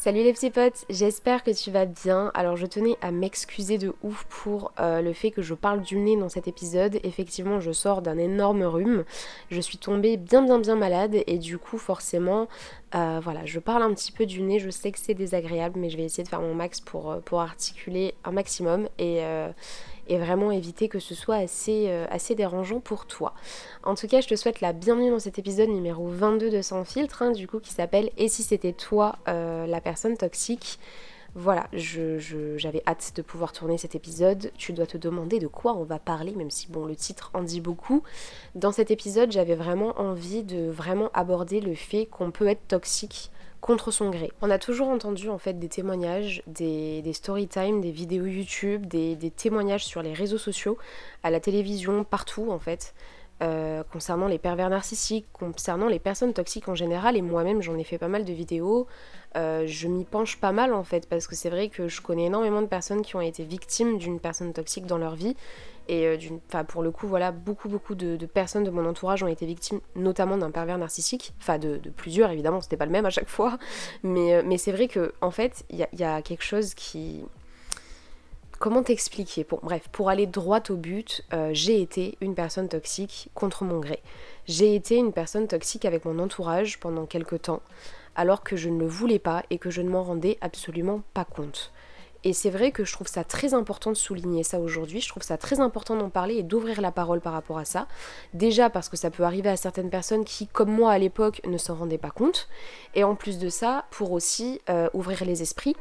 Salut les petits potes, j'espère que tu vas bien. Alors je tenais à m'excuser de ouf pour euh, le fait que je parle du nez dans cet épisode. Effectivement je sors d'un énorme rhume. Je suis tombée bien bien bien malade et du coup forcément euh, voilà je parle un petit peu du nez. Je sais que c'est désagréable mais je vais essayer de faire mon max pour, euh, pour articuler un maximum et, et vraiment éviter que ce soit assez, euh, assez dérangeant pour toi. En tout cas, je te souhaite la bienvenue dans cet épisode numéro 22 de Sans filtre, hein, du coup, qui s'appelle Et si c'était toi euh, la personne toxique? Voilà, j'avais hâte de pouvoir tourner cet épisode. Tu dois te demander de quoi on va parler, même si bon, le titre en dit beaucoup. Dans cet épisode, j'avais vraiment envie de vraiment aborder le fait qu'on peut être toxique contre son gré. On a toujours entendu en fait des témoignages, des, story time, des vidéos YouTube, des, témoignages sur les réseaux sociaux, à la télévision, partout en fait. Euh, concernant les pervers narcissiques, concernant les personnes toxiques en général, et moi-même j'en ai fait pas mal de vidéos, euh, je m'y penche pas mal en fait, parce que c'est vrai que je connais énormément de personnes qui ont été victimes d'une personne toxique dans leur vie, et euh, pour le coup, voilà, beaucoup, beaucoup de, personnes de mon entourage ont été victimes, notamment d'un pervers narcissique. Enfin, de, plusieurs, évidemment, c'était pas le même à chaque fois. Mais, euh, c'est vrai que, en fait, il y, a, quelque chose qui. Comment t'expliquer? Bref, pour aller droit au but, euh, j'ai été une personne toxique contre mon gré. J'ai été une personne toxique avec mon entourage pendant quelques temps, alors que je ne le voulais pas et que je ne m'en rendais absolument pas compte. Et c'est vrai que je trouve ça très important de souligner ça aujourd'hui, je trouve ça très important d'en parler et d'ouvrir la parole par rapport à ça. Déjà parce que ça peut arriver à certaines personnes qui, comme moi à l'époque, ne s'en rendaient pas compte. Et en plus de ça, pour aussi euh, ouvrir les esprits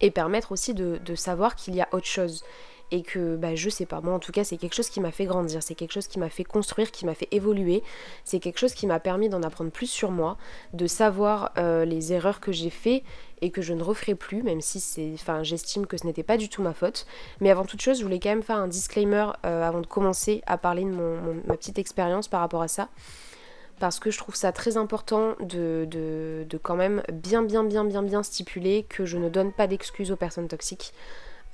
et permettre aussi de, de savoir qu'il y a autre chose et que bah, je sais pas, moi en tout cas c'est quelque chose qui m'a fait grandir, c'est quelque chose qui m'a fait construire, qui m'a fait évoluer, c'est quelque chose qui m'a permis d'en apprendre plus sur moi, de savoir euh, les erreurs que j'ai fait et que je ne referai plus, même si c'est, enfin j'estime que ce n'était pas du tout ma faute. Mais avant toute chose, je voulais quand même faire un disclaimer euh, avant de commencer à parler de ma petite expérience par rapport à ça parce que je trouve ça très important de, de, de, quand même bien bien bien bien bien stipuler que je ne donne pas d'excuses aux personnes toxiques.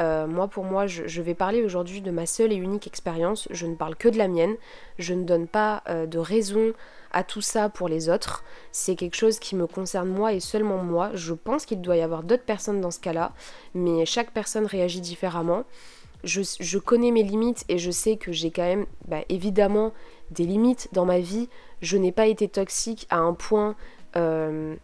Euh, moi, pour moi, je, vais parler aujourd'hui de ma seule et unique expérience. Je ne parle que de la mienne. Je ne donne pas euh, de raison à tout ça pour les autres. C'est quelque chose qui me concerne moi et seulement moi. Je pense qu'il doit y avoir d'autres personnes dans ce cas-là, mais chaque personne réagit différemment. Je, connais mes limites et je sais que j'ai quand même bah, évidemment des limites dans ma vie. Je n'ai pas été toxique à un point... Euh,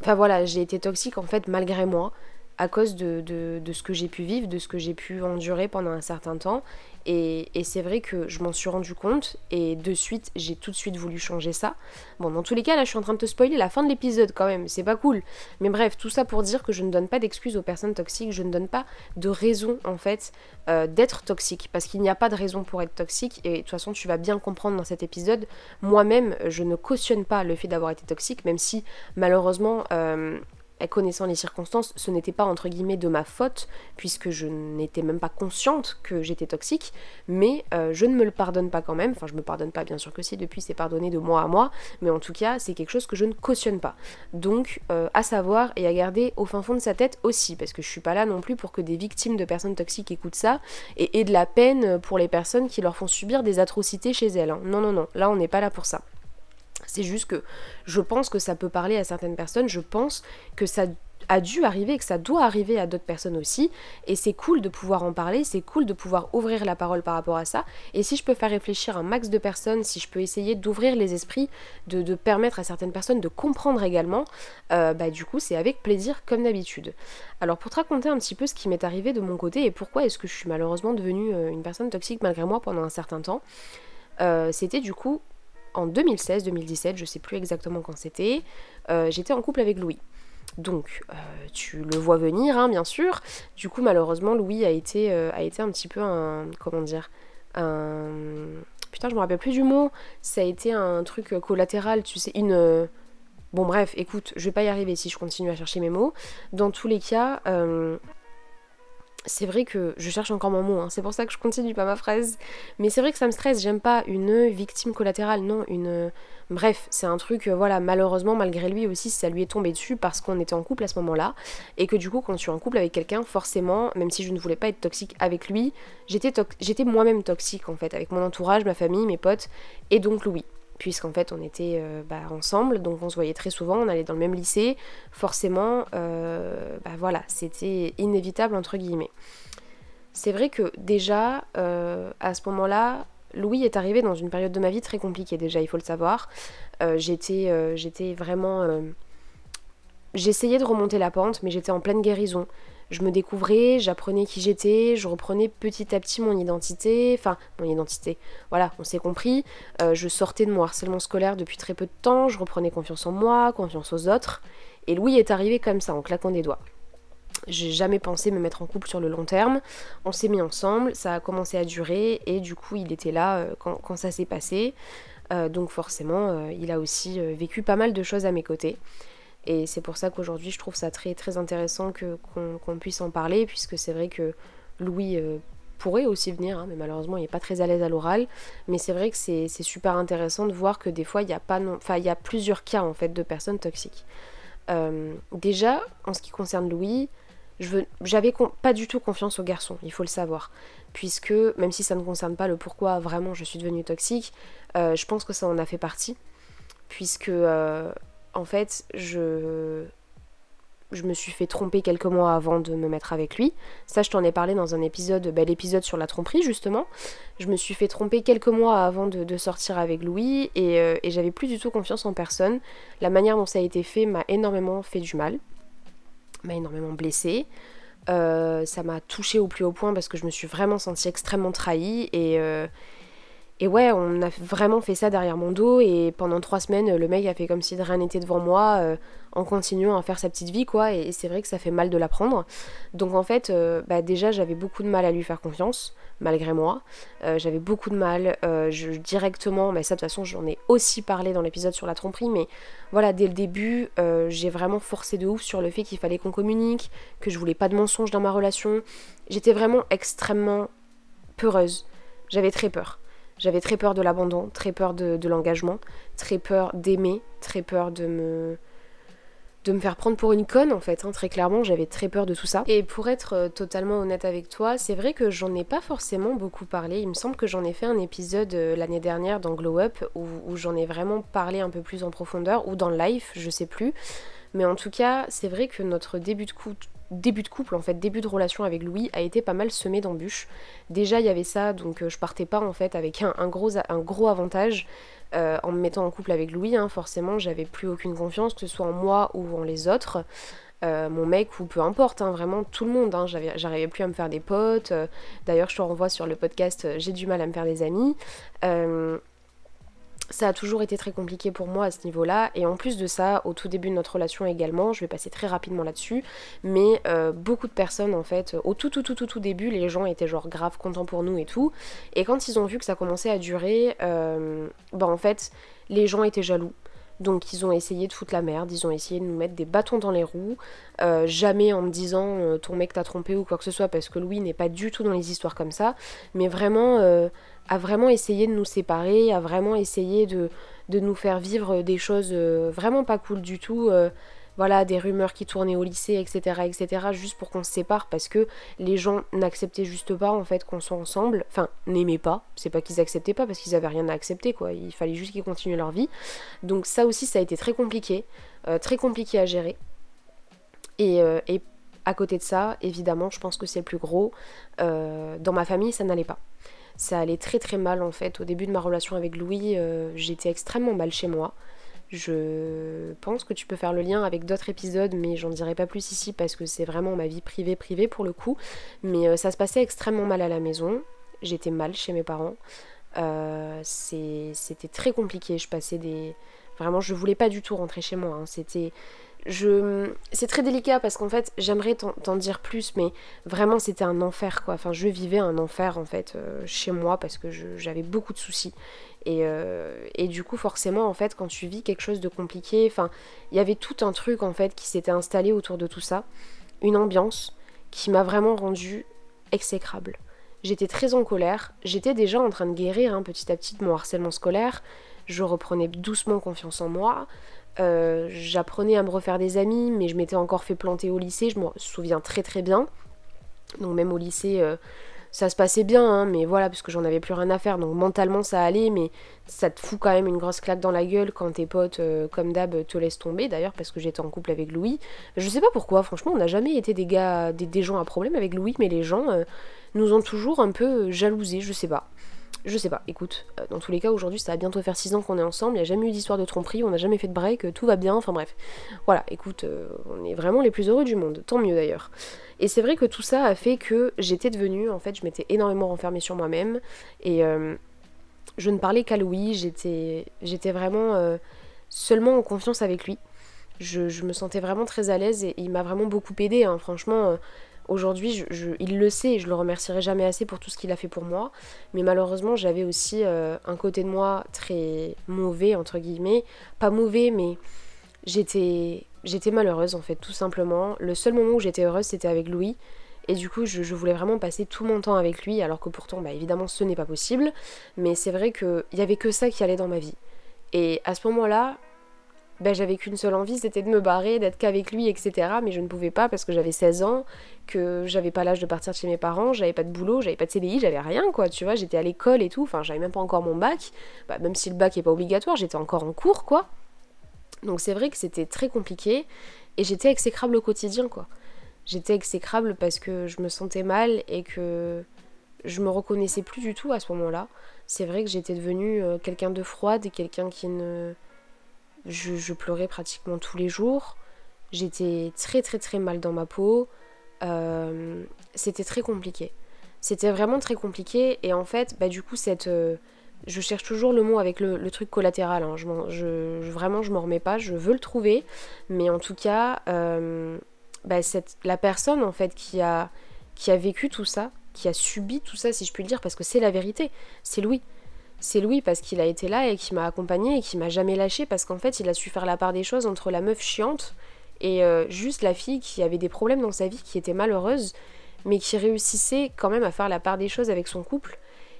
enfin voilà, j'ai été toxique en fait malgré moi à cause de, de, ce que j'ai pu vivre, de ce que j'ai pu endurer pendant un certain temps. Et, et c'est vrai que je m'en suis rendu compte et de suite, j'ai tout de suite voulu changer ça. Bon, dans tous les cas, là, je suis en train de te spoiler la fin de l'épisode quand même, c'est pas cool. Mais bref, tout ça pour dire que je ne donne pas d'excuses aux personnes toxiques, je ne donne pas de raison en fait euh, d'être toxique, parce qu'il n'y a pas de raison pour être toxique. Et de toute façon, tu vas bien comprendre dans cet épisode, moi-même, je ne cautionne pas le fait d'avoir été toxique, même si malheureusement, euh, connaissant les circonstances, ce n'était pas entre guillemets de ma faute, puisque je n'étais même pas consciente que j'étais toxique, mais euh, je ne me le pardonne pas quand même, enfin je me pardonne pas bien sûr que si, depuis c'est pardonné de moi à moi, mais en tout cas c'est quelque chose que je ne cautionne pas. Donc euh, à savoir et à garder au fin fond de sa tête aussi, parce que je suis pas là non plus pour que des victimes de personnes toxiques écoutent ça, et aient de la peine pour les personnes qui leur font subir des atrocités chez elles. Hein. Non, non, non, là on n'est pas là pour ça. C'est juste que je pense que ça peut parler à certaines personnes, je pense que ça a dû arriver que ça doit arriver à d'autres personnes aussi. Et c'est cool de pouvoir en parler, c'est cool de pouvoir ouvrir la parole par rapport à ça. Et si je peux faire réfléchir un max de personnes, si je peux essayer d'ouvrir les esprits, de, permettre à certaines personnes de comprendre également, euh, bah du coup c'est avec plaisir comme d'habitude. Alors pour te raconter un petit peu ce qui m'est arrivé de mon côté et pourquoi est-ce que je suis malheureusement devenue euh, une personne toxique malgré moi pendant un certain temps, euh, c'était du coup en 2016-2017, je sais plus exactement quand c'était, euh, j'étais en couple avec Louis. Donc, euh, tu le vois venir, hein, bien sûr. Du coup, malheureusement, Louis a été, euh, un petit peu un. Comment dire. Putain, je me rappelle plus du mot. Ça a été un truc collatéral, tu sais, une. Bon, bref, écoute, je vais pas y arriver si je continue à chercher mes mots. Dans tous les cas, c'est vrai que je cherche encore mon mot, hein. c'est pour ça que je continue pas ma phrase. Mais c'est vrai que ça me stresse, j'aime pas une victime collatérale, non, une. Bref, c'est un truc, euh, voilà, malheureusement, malgré lui aussi, ça lui est tombé dessus parce qu'on était en couple à ce moment-là. Et que du coup, quand tu es en couple avec quelqu'un, forcément, même si je ne voulais pas être toxique avec lui, j'étais, j'étais moi-même toxique en fait, avec mon entourage, ma famille, mes potes, et donc Louis. Puisqu'en fait on était euh, bah, ensemble, donc on se voyait très souvent, on allait dans le même lycée, forcément, euh, bah, voilà, c'était inévitable entre guillemets. C'est vrai que déjà, euh, à ce moment-là, Louis est arrivé dans une période de ma vie très compliquée déjà, il faut le savoir. j'étais, j'étais vraiment... J'essayais de remonter la pente, mais j'étais en pleine guérison je me découvrais, j'apprenais qui j'étais, je reprenais petit à petit mon identité, enfin mon identité, voilà, on s'est compris, euh, je sortais de mon harcèlement scolaire depuis très peu de temps, je reprenais confiance en moi, confiance aux autres, et Louis est arrivé comme ça, en claquant des doigts. J'ai jamais pensé me mettre en couple sur le long terme, on s'est mis ensemble, ça a commencé à durer, et du coup il était là euh, quand, ça s'est passé, euh, donc forcément il a aussi vécu pas mal de choses à mes côtés. Et c'est pour ça qu'aujourd'hui, je trouve ça très, très intéressant qu'on puisse en parler, puisque c'est vrai que Louis euh, pourrait aussi venir, hein, mais malheureusement, il n'est pas très à l'aise à l'oral. Mais c'est vrai que c'est super intéressant de voir que des fois, il y a pas il y a plusieurs cas en fait de personnes toxiques. Euh, déjà, en ce qui concerne Louis, je j'avais pas du tout confiance aux garçons, il faut le savoir. Puisque, même si ça ne concerne pas le pourquoi vraiment je suis devenue toxique, euh, je pense que ça en a fait partie. Puisque en fait, je, je me suis fait tromper quelques mois avant de me mettre avec lui. Ça, je t'en ai parlé dans un épisode, bel l'épisode sur la tromperie, justement. Je me suis fait tromper quelques mois avant de, sortir avec Louis euh, et, j'avais plus du tout confiance en personne. La manière dont ça a été fait m'a énormément fait du mal, m'a énormément blessée. Euh, ça m'a touchée au plus haut point parce que je me suis vraiment sentie extrêmement trahie et, euh, et ouais, on a vraiment fait ça derrière mon dos et pendant trois semaines, le mec a fait comme si de rien n'était devant moi euh, en continuant à faire sa petite vie quoi. Et, c'est vrai que ça fait mal de l'apprendre. Donc en fait, euh, bah, déjà j'avais beaucoup de mal à lui faire confiance malgré moi. Euh, j'avais beaucoup de mal directement, mais ça de toute façon j'en ai aussi parlé dans l'épisode sur la tromperie, mais voilà, dès le début, j'ai vraiment forcé de ouf sur le fait qu'il fallait qu'on communique, que je voulais pas de mensonges dans ma relation. J'étais vraiment extrêmement peureuse. J'avais très peur. J'avais très peur de l'abandon, très peur de, l'engagement, très peur d'aimer, très peur de me de me faire prendre pour une conne en fait, hein. très clairement j'avais très peur de tout ça. Et pour être euh, totalement honnête avec toi, c'est vrai que j'en ai pas forcément beaucoup parlé, il me semble que j'en ai fait un épisode euh, l'année dernière dans Glow Up où, où j'en ai vraiment parlé un peu plus en profondeur, ou dans le live, je sais plus. Mais en tout cas, c'est vrai que notre début de, couple, en fait, début de relation avec Louis a été pas mal semé d'embûches. Déjà, il y avait ça, donc euh, je partais pas en fait avec un, gros, un gros avantage euh, en me mettant en couple avec Louis. Hein, forcément, j'avais plus aucune confiance, que ce soit en moi ou en les autres. Euh, mon mec ou peu importe, hein, vraiment tout le monde. Hein, J'arrivais plus à me faire des potes. D'ailleurs, je te renvoie sur le podcast J'ai du mal à me faire des amis ça a toujours été très compliqué pour moi à ce niveau-là. Et en plus de ça, au tout début de notre relation également, je vais passer très rapidement là-dessus, mais euh, beaucoup de personnes en fait, au tout tout tout tout tout début, les gens étaient genre grave contents pour nous et tout. Et quand ils ont vu que ça commençait à durer, euh, bah en fait, les gens étaient jaloux. Donc ils ont essayé de foutre la merde, ils ont essayé de nous mettre des bâtons dans les roues, euh, jamais en me disant ton mec t'a trompé ou quoi que ce soit, parce que Louis n'est pas du tout dans les histoires comme ça, mais vraiment a vraiment essayé de nous séparer, a vraiment essayé de, de nous faire vivre des choses euh, vraiment pas cool du tout. Euh, voilà, des rumeurs qui tournaient au lycée, etc., etc., juste pour qu'on se sépare parce que les gens n'acceptaient juste pas en fait qu'on soit ensemble, enfin, n'aimaient pas, c'est pas qu'ils acceptaient pas parce qu'ils avaient rien à accepter quoi, il fallait juste qu'ils continuent leur vie. Donc ça aussi, ça a été très compliqué, euh, très compliqué à gérer. Et, et, à côté de ça, évidemment, je pense que c'est le plus gros, dans ma famille, ça n'allait pas ça allait très très mal en fait. Au début de ma relation avec Louis, euh, j'étais extrêmement mal chez moi. Je pense que tu peux faire le lien avec d'autres épisodes, mais j'en dirai pas plus ici parce que c'est vraiment ma vie privée privée pour le coup. Mais euh, ça se passait extrêmement mal à la maison. J'étais mal chez mes parents. Euh, c'était très compliqué. Je passais des. Vraiment, je voulais pas du tout rentrer chez moi. Hein. C'était je c'est très délicat parce qu'en fait j'aimerais t'en dire plus mais vraiment c'était un enfer quoi. Enfin je vivais un enfer en fait euh, chez moi parce que j'avais beaucoup de soucis. Et, euh, et, du coup forcément en fait quand tu vis quelque chose de compliqué enfin il y avait tout un truc en fait qui s'était installé autour de tout ça. Une ambiance qui m'a vraiment rendue exécrable. J'étais très en colère. J'étais déjà en train de guérir hein, petit à petit de mon harcèlement scolaire je reprenais doucement confiance en moi euh, j'apprenais à me refaire des amis, mais je m'étais encore fait planter au lycée, je me souviens très très bien. Donc même au lycée, euh, ça se passait bien, hein, mais voilà, parce que j'en avais plus rien à faire. Donc mentalement, ça allait, mais ça te fout quand même une grosse claque dans la gueule quand tes potes, euh, comme d'hab, te laissent tomber. D'ailleurs, parce que j'étais en couple avec Louis. Je sais pas pourquoi, franchement, on n'a jamais été des gars, des, gens à problème avec Louis, mais les gens nous ont toujours un peu jalousés, je sais pas. Je sais pas, écoute, euh, dans tous les cas, aujourd'hui, ça va bientôt faire 6 ans qu'on est ensemble, il n'y a jamais eu d'histoire de tromperie, on n'a jamais fait de break, tout va bien, enfin bref. Voilà, écoute, on est vraiment les plus heureux du monde, tant mieux d'ailleurs. Et c'est vrai que tout ça a fait que j'étais devenue, en fait, je m'étais énormément renfermée sur moi-même. Et euh, je ne parlais qu'à Louis, j'étais, vraiment euh, seulement en confiance avec lui. Je, me sentais vraiment très à l'aise et, il m'a vraiment beaucoup aidé. Hein. Franchement, euh, aujourd'hui, il le sait et je le remercierai jamais assez pour tout ce qu'il a fait pour moi. Mais malheureusement, j'avais aussi un côté de moi très mauvais, entre guillemets. Pas mauvais, mais j'étais j'étais malheureuse en fait, tout simplement. Le seul moment où j'étais heureuse, c'était avec Louis. Et du coup, je, voulais vraiment passer tout mon temps avec lui, alors que pourtant, bah, évidemment, ce n'est pas possible. Mais c'est vrai qu'il n'y avait que ça qui allait dans ma vie. Et à ce moment-là, bah, j'avais qu'une seule envie, c'était de me barrer, d'être qu'avec lui, etc. Mais je ne pouvais pas parce que j'avais 16 ans, que j'avais pas l'âge de partir de chez mes parents, j'avais pas de boulot, j'avais pas de CDI, j'avais rien, quoi. Tu vois, j'étais à l'école et tout, enfin, j'avais même pas encore mon bac. Bah, même si le bac est pas obligatoire, j'étais encore en cours, quoi. Donc c'est vrai que c'était très compliqué et j'étais exécrable au quotidien quoi. J'étais exécrable parce que je me sentais mal et que je me reconnaissais plus du tout à ce moment-là. C'est vrai que j'étais devenue euh, quelqu'un de froide et quelqu'un qui ne... Je, pleurais pratiquement tous les jours. J'étais très très très mal dans ma peau. Euh, c'était très compliqué. C'était vraiment très compliqué et en fait, bah, du coup, cette, euh, je cherche toujours le mot avec le, truc collatéral. Hein. Je, vraiment, je m'en remets pas. Je veux le trouver. Mais en tout cas, euh, bah, la personne en fait qui a, qui a vécu tout ça, qui a subi tout ça, si je puis le dire, parce que c'est la vérité, c'est Louis. C'est Louis parce qu'il a été là et qui m'a accompagné et qui m'a jamais lâché parce qu'en fait, il a su faire la part des choses entre la meuf chiante et euh, juste la fille qui avait des problèmes dans sa vie, qui était malheureuse, mais qui réussissait quand même à faire la part des choses avec son couple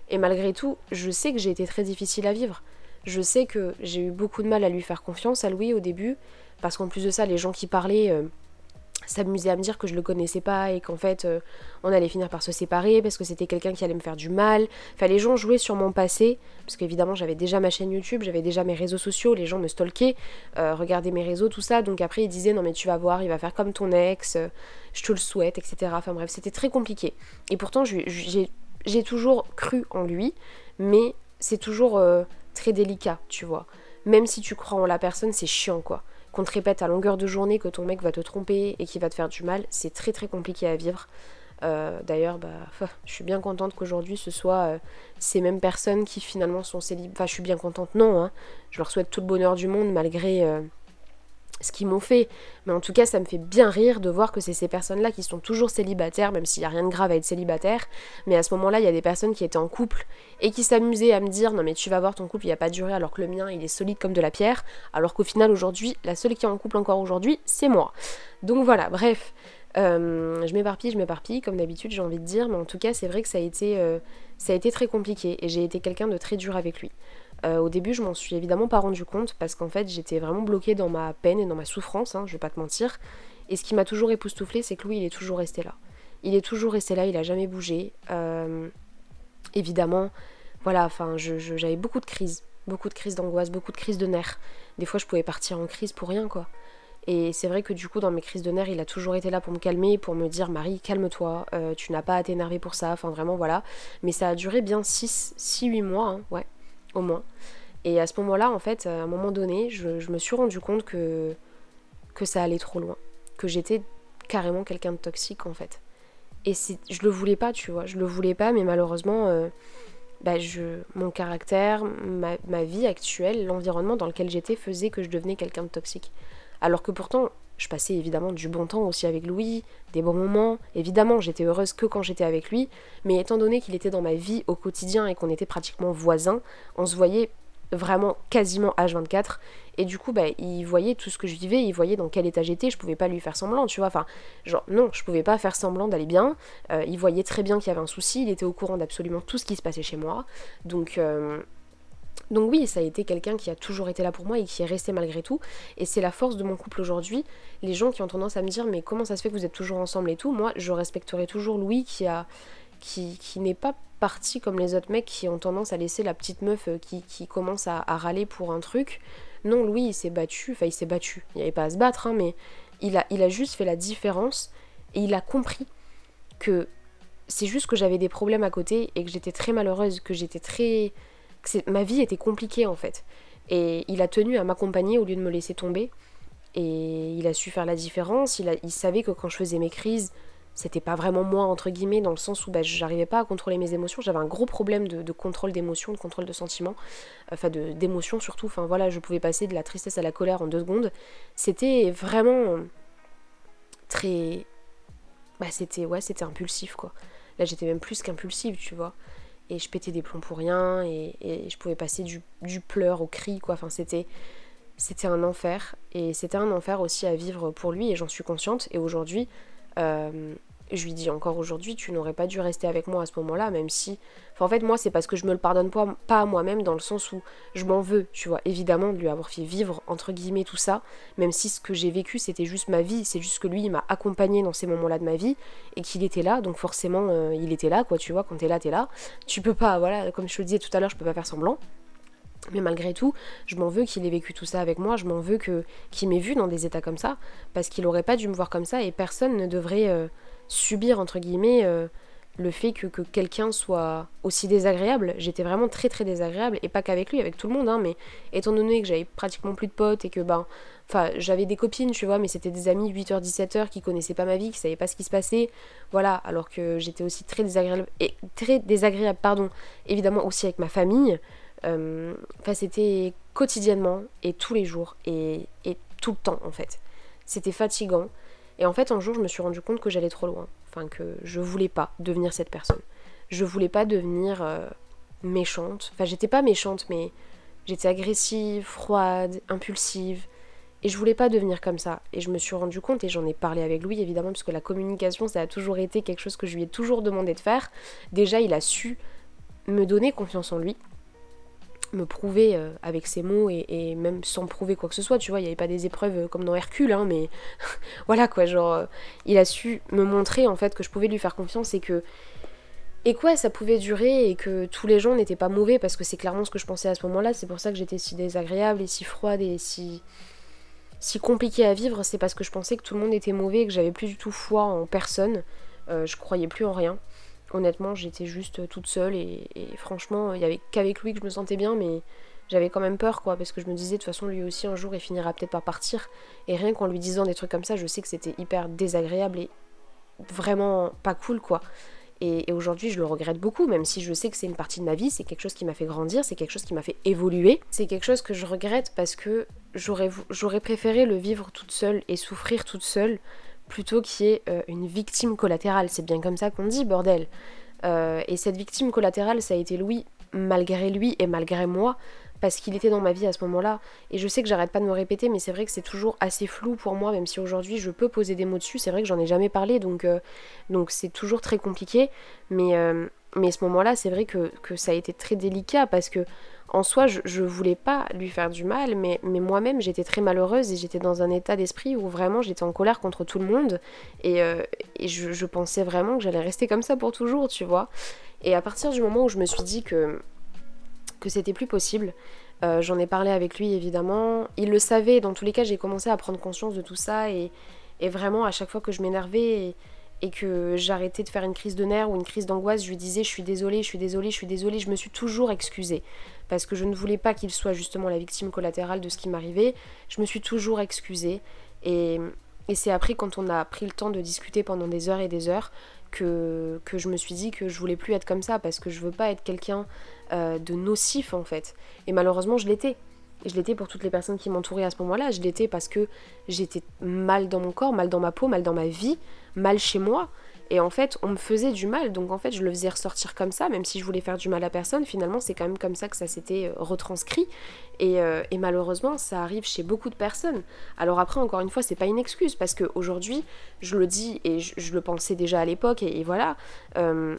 et malgré tout, je sais que j'ai été très difficile à vivre. Je sais que j'ai eu beaucoup de mal à lui faire confiance à Louis au début, parce qu'en plus de ça, les gens qui parlaient euh, s'amusaient à me dire que je le connaissais pas et qu'en fait euh, on allait finir par se séparer parce que c'était quelqu'un qui allait me faire du mal. Enfin, les gens jouaient sur mon passé, parce qu'évidemment j'avais déjà ma chaîne YouTube, j'avais déjà mes réseaux sociaux, les gens me stalkaient, euh, regardaient mes réseaux, tout ça. Donc après ils disaient non mais tu vas voir, il va faire comme ton ex, je te le souhaite, etc. Enfin bref, c'était très compliqué. Et pourtant j'ai toujours cru en lui, mais c'est toujours euh, très délicat, tu vois. Même si tu crois en la personne, c'est chiant, quoi. Qu'on te répète à longueur de journée que ton mec va te tromper et qu'il va te faire du mal, c'est très très compliqué à vivre. Euh, d'ailleurs, bah, je suis bien contente qu'aujourd'hui ce soit euh, ces mêmes personnes qui finalement sont célibataires. Enfin, je suis bien contente, non. Hein. Je leur souhaite tout le bonheur du monde malgré ce qu'ils m'ont fait. Mais en tout cas, ça me fait bien rire de voir que c'est ces personnes-là qui sont toujours célibataires, même s'il n'y a rien de grave à être célibataire. Mais à ce moment-là, il y a des personnes qui étaient en couple et qui s'amusaient à me dire non mais tu vas voir ton couple, il a pas duré alors que le mien, il est solide comme de la pierre. Alors qu'au final, aujourd'hui, la seule qui est en couple encore aujourd'hui, c'est moi. Donc voilà, bref. Euh, je m'éparpille, je m'éparpille, comme d'habitude j'ai envie de dire, mais en tout cas c'est vrai que ça a été, euh, ça a été très compliqué et j'ai été quelqu'un de très dur avec lui. Euh, au début, je m'en suis évidemment pas rendu compte parce qu'en fait, j'étais vraiment bloquée dans ma peine et dans ma souffrance, hein, je vais pas te mentir. Et ce qui m'a toujours époustouflé, c'est que lui, il est toujours resté là. Il est toujours resté là, il a jamais bougé. Euh, évidemment, voilà, enfin, j'avais beaucoup de crises, beaucoup de crises d'angoisse, beaucoup de crises de nerfs. Des fois, je pouvais partir en crise pour rien, quoi. Et c'est vrai que du coup, dans mes crises de nerfs, il a toujours été là pour me calmer, pour me dire Marie, calme-toi, euh, tu n'as pas à t'énerver pour ça, enfin vraiment, voilà. Mais ça a duré bien 6-8 mois, hein, ouais moins. Et à ce moment-là, en fait, à un moment donné, je, me suis rendu compte que, que ça allait trop loin. Que j'étais carrément quelqu'un de toxique, en fait. Et je le voulais pas, tu vois. Je le voulais pas, mais malheureusement, euh, bah, je, mon caractère, ma, ma vie actuelle, l'environnement dans lequel j'étais faisait que je devenais quelqu'un de toxique. Alors que pourtant, je passais évidemment du bon temps aussi avec Louis, des bons moments. Évidemment, j'étais heureuse que quand j'étais avec lui, mais étant donné qu'il était dans ma vie au quotidien et qu'on était pratiquement voisins, on se voyait vraiment quasiment H24 et du coup bah il voyait tout ce que je vivais il voyait dans quel état j'étais. Je pouvais pas lui faire semblant tu vois. Enfin genre non je pouvais pas faire semblant d'aller bien. Euh, il voyait très bien qu'il y avait un souci. Il était au courant d'absolument tout ce qui se passait chez moi. Donc euh, donc oui, ça a été quelqu'un qui a toujours été là pour moi et qui est resté malgré tout. Et c'est la force de mon couple aujourd'hui. Les gens qui ont tendance à me dire mais comment ça se fait que vous êtes toujours ensemble et tout, moi je respecterai toujours Louis qui a, qui, qui n'est pas parti comme les autres mecs qui ont tendance à laisser la petite meuf euh, qui, commence à, râler pour un truc. Non, lui, il s'est battu, enfin il s'est battu, il n'y avait pas à se battre, hein, mais il a, il a juste fait la différence et il a compris que c'est juste que j'avais des problèmes à côté et que j'étais très malheureuse, que j'étais très... Ma vie était compliquée en fait. Et il a tenu à m'accompagner au lieu de me laisser tomber. Et il a su faire la différence. Il savait que quand je faisais mes crises, c'était pas vraiment moi, entre guillemets, dans le sens où bah, j'arrivais pas à contrôler mes émotions. J'avais un gros problème de, contrôle d'émotions, de contrôle de sentiments, enfin d'émotions surtout. Enfin voilà, je pouvais passer de la tristesse à la colère en deux secondes. C'était vraiment très. Bah, c'était ouais, c'était impulsif quoi. Là, j'étais même plus qu'impulsive, tu vois. Et je pétais des plombs pour rien, et, je pouvais passer du, du pleur au cri, quoi. Enfin, c'était c'était un enfer et c'était un enfer aussi à vivre pour lui et j'en suis consciente et aujourd'hui euh, je lui dis encore aujourd'hui, tu n'aurais pas dû rester avec moi à ce moment-là, même si. en fait, moi, c'est parce que je me le pardonne pas, à moi-même, dans le sens où je m'en veux, tu vois, évidemment, de lui avoir fait vivre, entre guillemets, tout ça, même si ce que j'ai vécu, c'était juste ma vie, c'est juste que lui, il m'a accompagné dans ces moments-là de ma vie, et qu'il était là, donc forcément, euh, il était là, quoi, tu vois, quand t'es là, t'es là. Tu peux pas, voilà, comme je te le disais tout à l'heure, je peux pas faire semblant. Mais malgré tout, je m'en veux qu'il ait vécu tout ça avec moi, je m'en veux que qu'il m'ait vu dans des états comme ça, parce qu'il aurait pas dû me voir comme ça et personne ne devrait euh, subir entre guillemets euh, le fait que, quelqu'un soit aussi désagréable. J'étais vraiment très très désagréable et pas qu'avec lui, avec tout le monde, hein, mais étant donné que j'avais pratiquement plus de potes et que ben, enfin j'avais des copines, tu vois, mais c'était des amis 8h 17h qui connaissaient pas ma vie, qui savaient pas ce qui se passait, voilà, alors que j'étais aussi très désagréable et très désagréable, pardon, évidemment aussi avec ma famille. Euh, c'était quotidiennement et tous les jours et, tout le temps en fait. C'était fatigant. Et en fait, un jour, je me suis rendu compte que j'allais trop loin. Enfin, que je voulais pas devenir cette personne. Je voulais pas devenir euh, méchante. Enfin, j'étais pas méchante, mais j'étais agressive, froide, impulsive. Et je voulais pas devenir comme ça. Et je me suis rendu compte, et j'en ai parlé avec lui évidemment, parce que la communication, ça a toujours été quelque chose que je lui ai toujours demandé de faire. Déjà, il a su me donner confiance en lui me prouver euh, avec ses mots et, même sans prouver quoi que ce soit, tu vois, il n'y avait pas des épreuves euh, comme dans Hercule, hein, mais voilà quoi, genre, euh, il a su me montrer en fait que je pouvais lui faire confiance et que. Et quoi, ça pouvait durer et que tous les gens n'étaient pas mauvais parce que c'est clairement ce que je pensais à ce moment-là, c'est pour ça que j'étais si désagréable et si froide et si. si compliquée à vivre, c'est parce que je pensais que tout le monde était mauvais et que j'avais plus du tout foi en personne, je croyais plus en rien. Honnêtement, j'étais juste toute seule et, franchement, il y avait qu'avec lui que je me sentais bien, mais j'avais quand même peur quoi, parce que je me disais de toute façon lui aussi un jour il finira peut-être par partir. Et rien qu'en lui disant des trucs comme ça, je sais que c'était hyper désagréable et vraiment pas cool quoi. Et, aujourd'hui, je le regrette beaucoup, même si je sais que c'est une partie de ma vie, c'est quelque chose qui m'a fait grandir, c'est quelque chose qui m'a fait évoluer. C'est quelque chose que je regrette parce que j'aurais préféré le vivre toute seule et souffrir toute seule plutôt qu'il y euh, une victime collatérale. C'est bien comme ça qu'on dit, bordel. Euh, et cette victime collatérale, ça a été Louis, malgré lui et malgré moi, parce qu'il était dans ma vie à ce moment-là. Et je sais que j'arrête pas de me répéter, mais c'est vrai que c'est toujours assez flou pour moi, même si aujourd'hui je peux poser des mots dessus. C'est vrai que j'en ai jamais parlé, donc euh, donc c'est toujours très compliqué. Mais mais ce moment-là, c'est vrai que, que ça a été très délicat parce que en soi, je, ne voulais pas lui faire du mal, mais, moi-même, j'étais très malheureuse et j'étais dans un état d'esprit où vraiment j'étais en colère contre tout le monde. Et, euh, je, pensais vraiment que j'allais rester comme ça pour toujours, tu vois. Et à partir du moment où je me suis dit que, que c'était plus possible, euh, j'en ai parlé avec lui évidemment. Il le savait, dans tous les cas, j'ai commencé à prendre conscience de tout ça. Et, vraiment, à chaque fois que je m'énervais que j'arrêtais de faire une crise de nerfs ou une crise d'angoisse, je lui disais je suis désolée, je suis désolée, je suis désolée, je me suis toujours excusée parce que je ne voulais pas qu'il soit justement la victime collatérale de ce qui m'arrivait. Je me suis toujours excusée et, et c'est après quand on a pris le temps de discuter pendant des heures et des heures que, que je me suis dit que je voulais plus être comme ça parce que je veux pas être quelqu'un euh, de nocif en fait. Et malheureusement je l'étais. Je l'étais pour toutes les personnes qui m'entouraient à ce moment-là. Je l'étais parce que j'étais mal dans mon corps, mal dans ma peau, mal dans ma vie, mal chez moi. Et en fait, on me faisait du mal, donc en fait, je le faisais ressortir comme ça, même si je voulais faire du mal à personne. Finalement, c'est quand même comme ça que ça s'était euh, retranscrit. Euh, et, malheureusement, ça arrive chez beaucoup de personnes. Alors après, encore une fois, c'est pas une excuse, parce qu'aujourd'hui, je le dis et je, le pensais déjà à l'époque, et, voilà. Euh,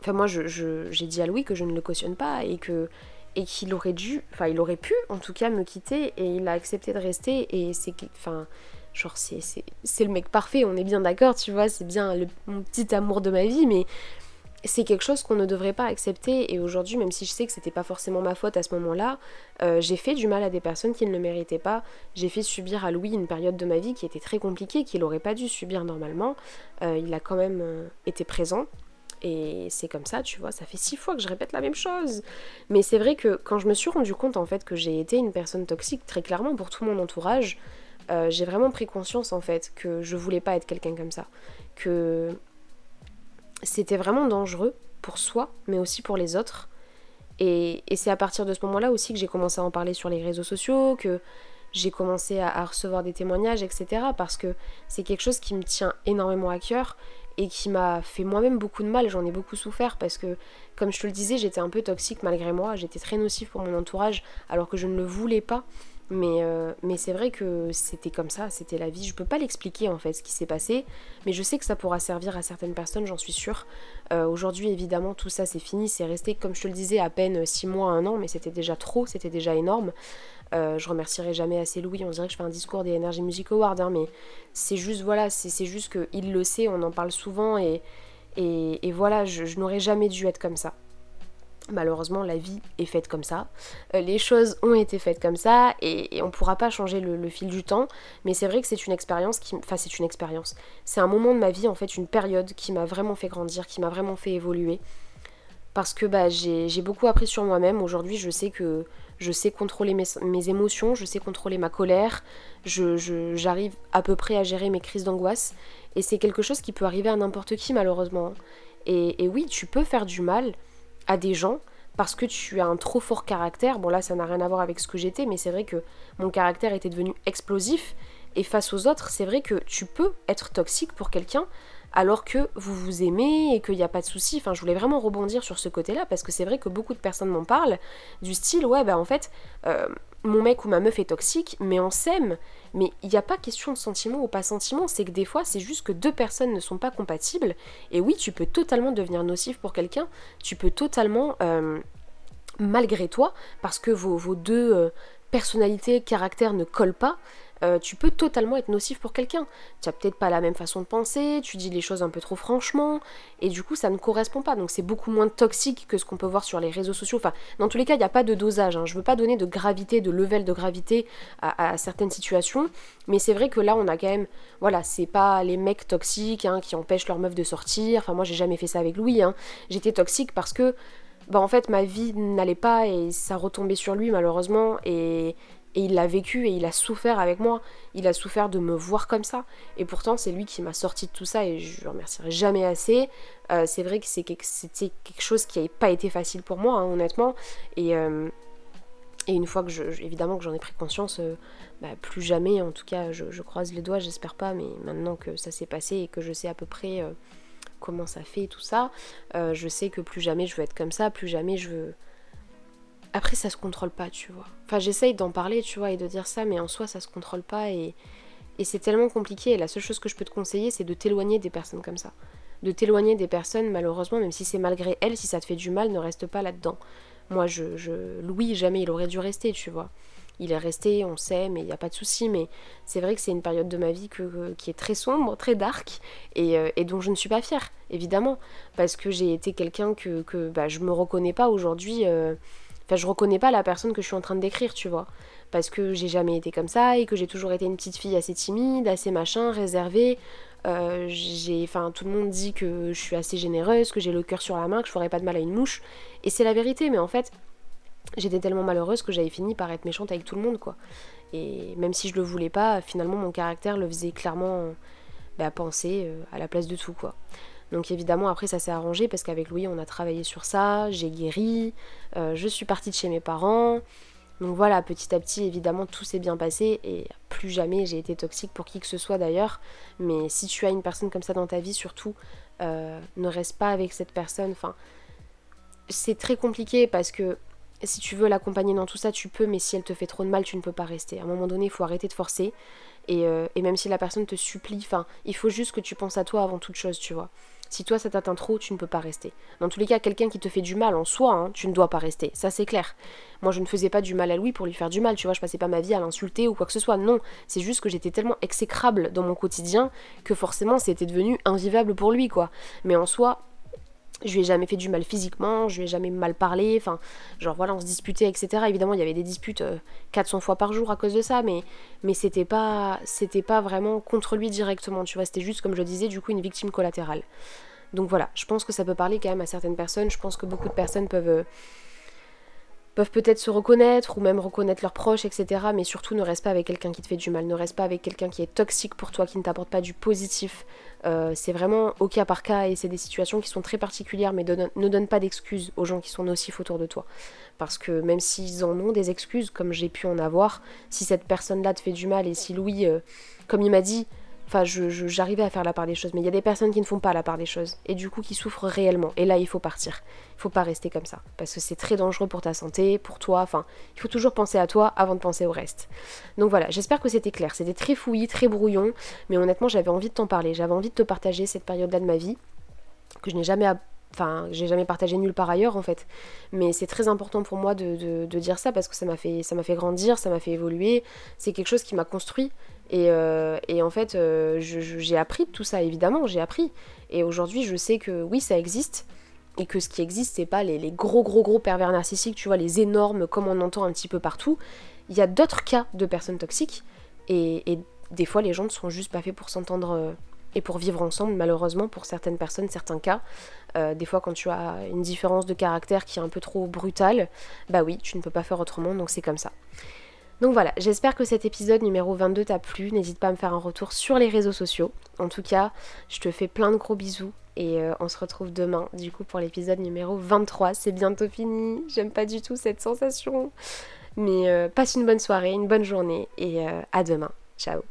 enfin, moi, j'ai dit à Louis que je ne le cautionne pas et que et qu'il aurait dû, enfin il aurait pu en tout cas me quitter et il a accepté de rester et c'est, enfin genre c'est, c'est, le mec parfait, on est bien d'accord, tu vois, c'est bien le, mon petit amour de ma vie, mais c'est quelque chose qu'on ne devrait pas accepter et aujourd'hui même si je sais que c'était pas forcément ma faute à ce moment-là, euh, j'ai fait du mal à des personnes qui ne le méritaient pas, j'ai fait subir à Louis une période de ma vie qui était très compliquée, qu'il aurait pas dû subir normalement, euh, il a quand même euh, été présent et c'est comme ça, tu vois, ça fait six fois que je répète la même chose. Mais c'est vrai que quand je me suis rendu compte en fait que j'ai été une personne toxique très clairement pour tout mon entourage, j'ai vraiment pris conscience en fait que je voulais pas être quelqu'un comme ça, que c'était vraiment dangereux pour soi, mais aussi pour les autres. Et, c'est à partir de ce moment-là aussi que j'ai commencé à en parler sur les réseaux sociaux, que j'ai commencé à, recevoir des témoignages, etc. Parce que c'est quelque chose qui me tient énormément à cœur et qui m'a fait moi-même beaucoup de mal. J'en ai beaucoup souffert parce que, comme je te le disais, j'étais un peu toxique malgré moi. J'étais très nocif pour mon entourage alors que je ne le voulais pas. Mais, euh, mais c'est vrai que c'était comme ça, c'était la vie. Je peux pas l'expliquer en fait ce qui s'est passé, mais je sais que ça pourra servir à certaines personnes, j'en suis sûre. Euh, aujourd'hui, évidemment, tout ça c'est fini, c'est resté, comme je te le disais, à peine 6 mois, 1 an, mais c'était déjà trop, c'était déjà énorme. Euh, je remercierai jamais assez Louis, on dirait que je fais un discours des Energy Music Awards, hein, mais c'est juste, voilà, c'est juste qu'il le sait, on en parle souvent, et, et, voilà, je n'aurais jamais dû être comme ça. Malheureusement, la vie est faite comme ça. Euh, les choses ont été faites comme ça et, on ne pourra pas changer le, fil du temps. Mais c'est vrai que c'est une expérience qui. Enfin, c'est une expérience. C'est un moment de ma vie, en fait, une période qui m'a vraiment fait grandir, qui m'a vraiment fait évoluer. Parce que bah, j'ai beaucoup appris sur moi-même. Aujourd'hui, je sais que je sais contrôler mes, émotions, je sais contrôler ma colère, j'arrive à peu près à gérer mes crises d'angoisse. Et c'est quelque chose qui peut arriver à n'importe qui, malheureusement. et oui, tu peux faire du mal à des gens parce que tu as un trop fort caractère. Bon là ça n'a rien à voir avec ce que j'étais, mais c'est vrai que mon caractère était devenu explosif. Et face aux autres, c'est vrai que tu peux être toxique pour quelqu'un alors que vous vous aimez et qu'il n'y a pas de souci. Enfin, je voulais vraiment rebondir sur ce côté-là parce que c'est vrai que beaucoup de personnes m'en parlent du style ouais bah en fait euh, mon mec ou ma meuf est toxique, mais on s'aime. Mais il n'y a pas question de sentiment ou pas sentiment, c'est que des fois c'est juste que deux personnes ne sont pas compatibles. Et oui, tu peux totalement devenir nocif pour quelqu'un, tu peux totalement, euh, malgré toi, parce que vos, vos deux euh, personnalités, caractères ne collent pas, euh, tu peux totalement être nocif pour quelqu'un. Tu as peut-être pas la même façon de penser, tu dis les choses un peu trop franchement, et du coup ça ne correspond pas. Donc c'est beaucoup moins toxique que ce qu'on peut voir sur les réseaux sociaux. Enfin, dans tous les cas, il n'y a pas de dosage. Hein. Je veux pas donner de gravité, de level de gravité à, certaines situations, mais c'est vrai que là on a quand même, voilà, c'est pas les mecs toxiques hein, qui empêchent leur meuf de sortir. Enfin, moi j'ai jamais fait ça avec Louis. Hein. J'étais toxique parce que bah en fait ma vie n'allait pas et ça retombait sur lui malheureusement et et il l'a vécu et il a souffert avec moi. Il a souffert de me voir comme ça. Et pourtant, c'est lui qui m'a sorti de tout ça et je le remercierai jamais assez. Euh, c'est vrai que c'était quelque chose qui n'avait pas été facile pour moi, hein, honnêtement. Et, euh, et, une fois que je, évidemment que j'en ai pris conscience, euh, bah, plus jamais, en tout cas, je, croise les doigts, j'espère pas, mais maintenant que ça s'est passé et que je sais à peu près comment ça fait et tout ça, je sais que plus jamais je veux être comme ça, plus jamais je veux après, ça se contrôle pas, tu vois. Enfin, j'essaye d'en parler, tu vois, et de dire ça, mais en soi, ça se contrôle pas et, et c'est tellement compliqué. Et la seule chose que je peux te conseiller, c'est de t'éloigner des personnes comme ça. De t'éloigner des personnes, malheureusement, même si c'est malgré elles, si ça te fait du mal, ne reste pas là-dedans. Moi, je, je. Louis, jamais il aurait dû rester, tu vois. Il est resté, on sait, mais il n'y a pas de souci. Mais c'est vrai que c'est une période de ma vie qui est très sombre, très dark, et, euh, et, dont je ne suis pas fière, évidemment. Parce que j'ai été quelqu'un que, que bah, je me reconnais pas aujourd'hui. Euh, Enfin, je reconnais pas la personne que je suis en train de décrire, tu vois. Parce que j'ai jamais été comme ça et que j'ai toujours été une petite fille assez timide, assez machin, réservée. Euh, j'ai, enfin, tout le monde dit que je suis assez généreuse, que j'ai le cœur sur la main, que je ferais pas de mal à une mouche. Et c'est la vérité, mais en fait, j'étais tellement malheureuse que j'avais fini par être méchante avec tout le monde, quoi. Et même si je le voulais pas, finalement, mon caractère le faisait clairement bah, penser euh, à la place de tout, quoi. Donc évidemment après ça s'est arrangé parce qu'avec Louis on a travaillé sur ça, j'ai guéri, euh, je suis partie de chez mes parents. Donc voilà, petit à petit évidemment tout s'est bien passé et plus jamais j'ai été toxique pour qui que ce soit d'ailleurs. Mais si tu as une personne comme ça dans ta vie surtout, euh, ne reste pas avec cette personne. C'est très compliqué parce que si tu veux l'accompagner dans tout ça, tu peux, mais si elle te fait trop de mal, tu ne peux pas rester. À un moment donné, il faut arrêter de forcer. Et, euh, même si la personne te supplie, enfin, il faut juste que tu penses à toi avant toute chose, tu vois. Si toi ça t'atteint trop, tu ne peux pas rester. Dans tous les cas, quelqu'un qui te fait du mal en soi, hein, tu ne dois pas rester. Ça c'est clair. Moi je ne faisais pas du mal à Louis pour lui faire du mal, tu vois, je passais pas ma vie à l'insulter ou quoi que ce soit. Non, c'est juste que j'étais tellement exécrable dans mon quotidien que forcément c'était devenu invivable pour lui, quoi. Mais en soi, je lui ai jamais fait du mal physiquement, je lui ai jamais mal parlé, enfin, genre voilà, on se disputait, etc. Évidemment, il y avait des disputes 400 euh, fois par jour à cause de ça, mais, mais c'était pas, c'était pas vraiment contre lui directement, tu vois, c'était juste, comme je disais, du coup, une victime collatérale. Donc voilà, je pense que ça peut parler quand même à certaines personnes, je pense que beaucoup de personnes peuvent, euh, peut-être se reconnaître ou même reconnaître leurs proches, etc. Mais surtout ne reste pas avec quelqu'un qui te fait du mal, ne reste pas avec quelqu'un qui est toxique pour toi, qui ne t'apporte pas du positif. Euh, c'est vraiment au cas par cas et c'est des situations qui sont très particulières, mais ne donne pas d'excuses aux gens qui sont nocifs autour de toi. Parce que même s'ils en ont des excuses, comme j'ai pu en avoir, si cette personne-là te fait du mal et si Louis, euh, comme il m'a dit, Enfin, j'arrivais à faire la part des choses, mais il y a des personnes qui ne font pas la part des choses, et du coup qui souffrent réellement. Et là, il faut partir. Il faut pas rester comme ça, parce que c'est très dangereux pour ta santé, pour toi. Enfin, il faut toujours penser à toi avant de penser au reste. Donc voilà, j'espère que c'était clair. C'était très fouillis, très brouillon, mais honnêtement, j'avais envie de t'en parler. J'avais envie de te partager cette période-là de ma vie que je n'ai jamais enfin j'ai jamais partagé nulle part ailleurs en fait mais c'est très important pour moi de, dire ça parce que ça m'a fait ça m'a fait grandir ça m'a fait évoluer c'est quelque chose qui m'a construit euh, et, en fait, euh, j'ai appris tout ça, évidemment, j'ai appris. Et aujourd'hui, je sais que oui, ça existe. Et que ce qui existe, c'est pas les, gros, gros, gros pervers narcissiques, tu vois, les énormes, comme on entend un petit peu partout. Il y a d'autres cas de personnes toxiques. Et, des fois, les gens ne sont juste pas faits pour s'entendre euh, et pour vivre ensemble, malheureusement, pour certaines personnes, certains cas. des fois, quand tu as une différence de caractère qui est un peu trop brutale, bah oui, tu ne peux pas faire autrement, donc c'est comme ça. Donc voilà, j'espère que cet épisode numéro 22 t'a plu. N'hésite pas à me faire un retour sur les réseaux sociaux. En tout cas, je te fais plein de gros bisous et euh, on se retrouve demain du coup pour l'épisode numéro 23. C'est bientôt fini. J'aime pas du tout cette sensation. Mais euh, passe une bonne soirée, une bonne journée et euh, à demain. Ciao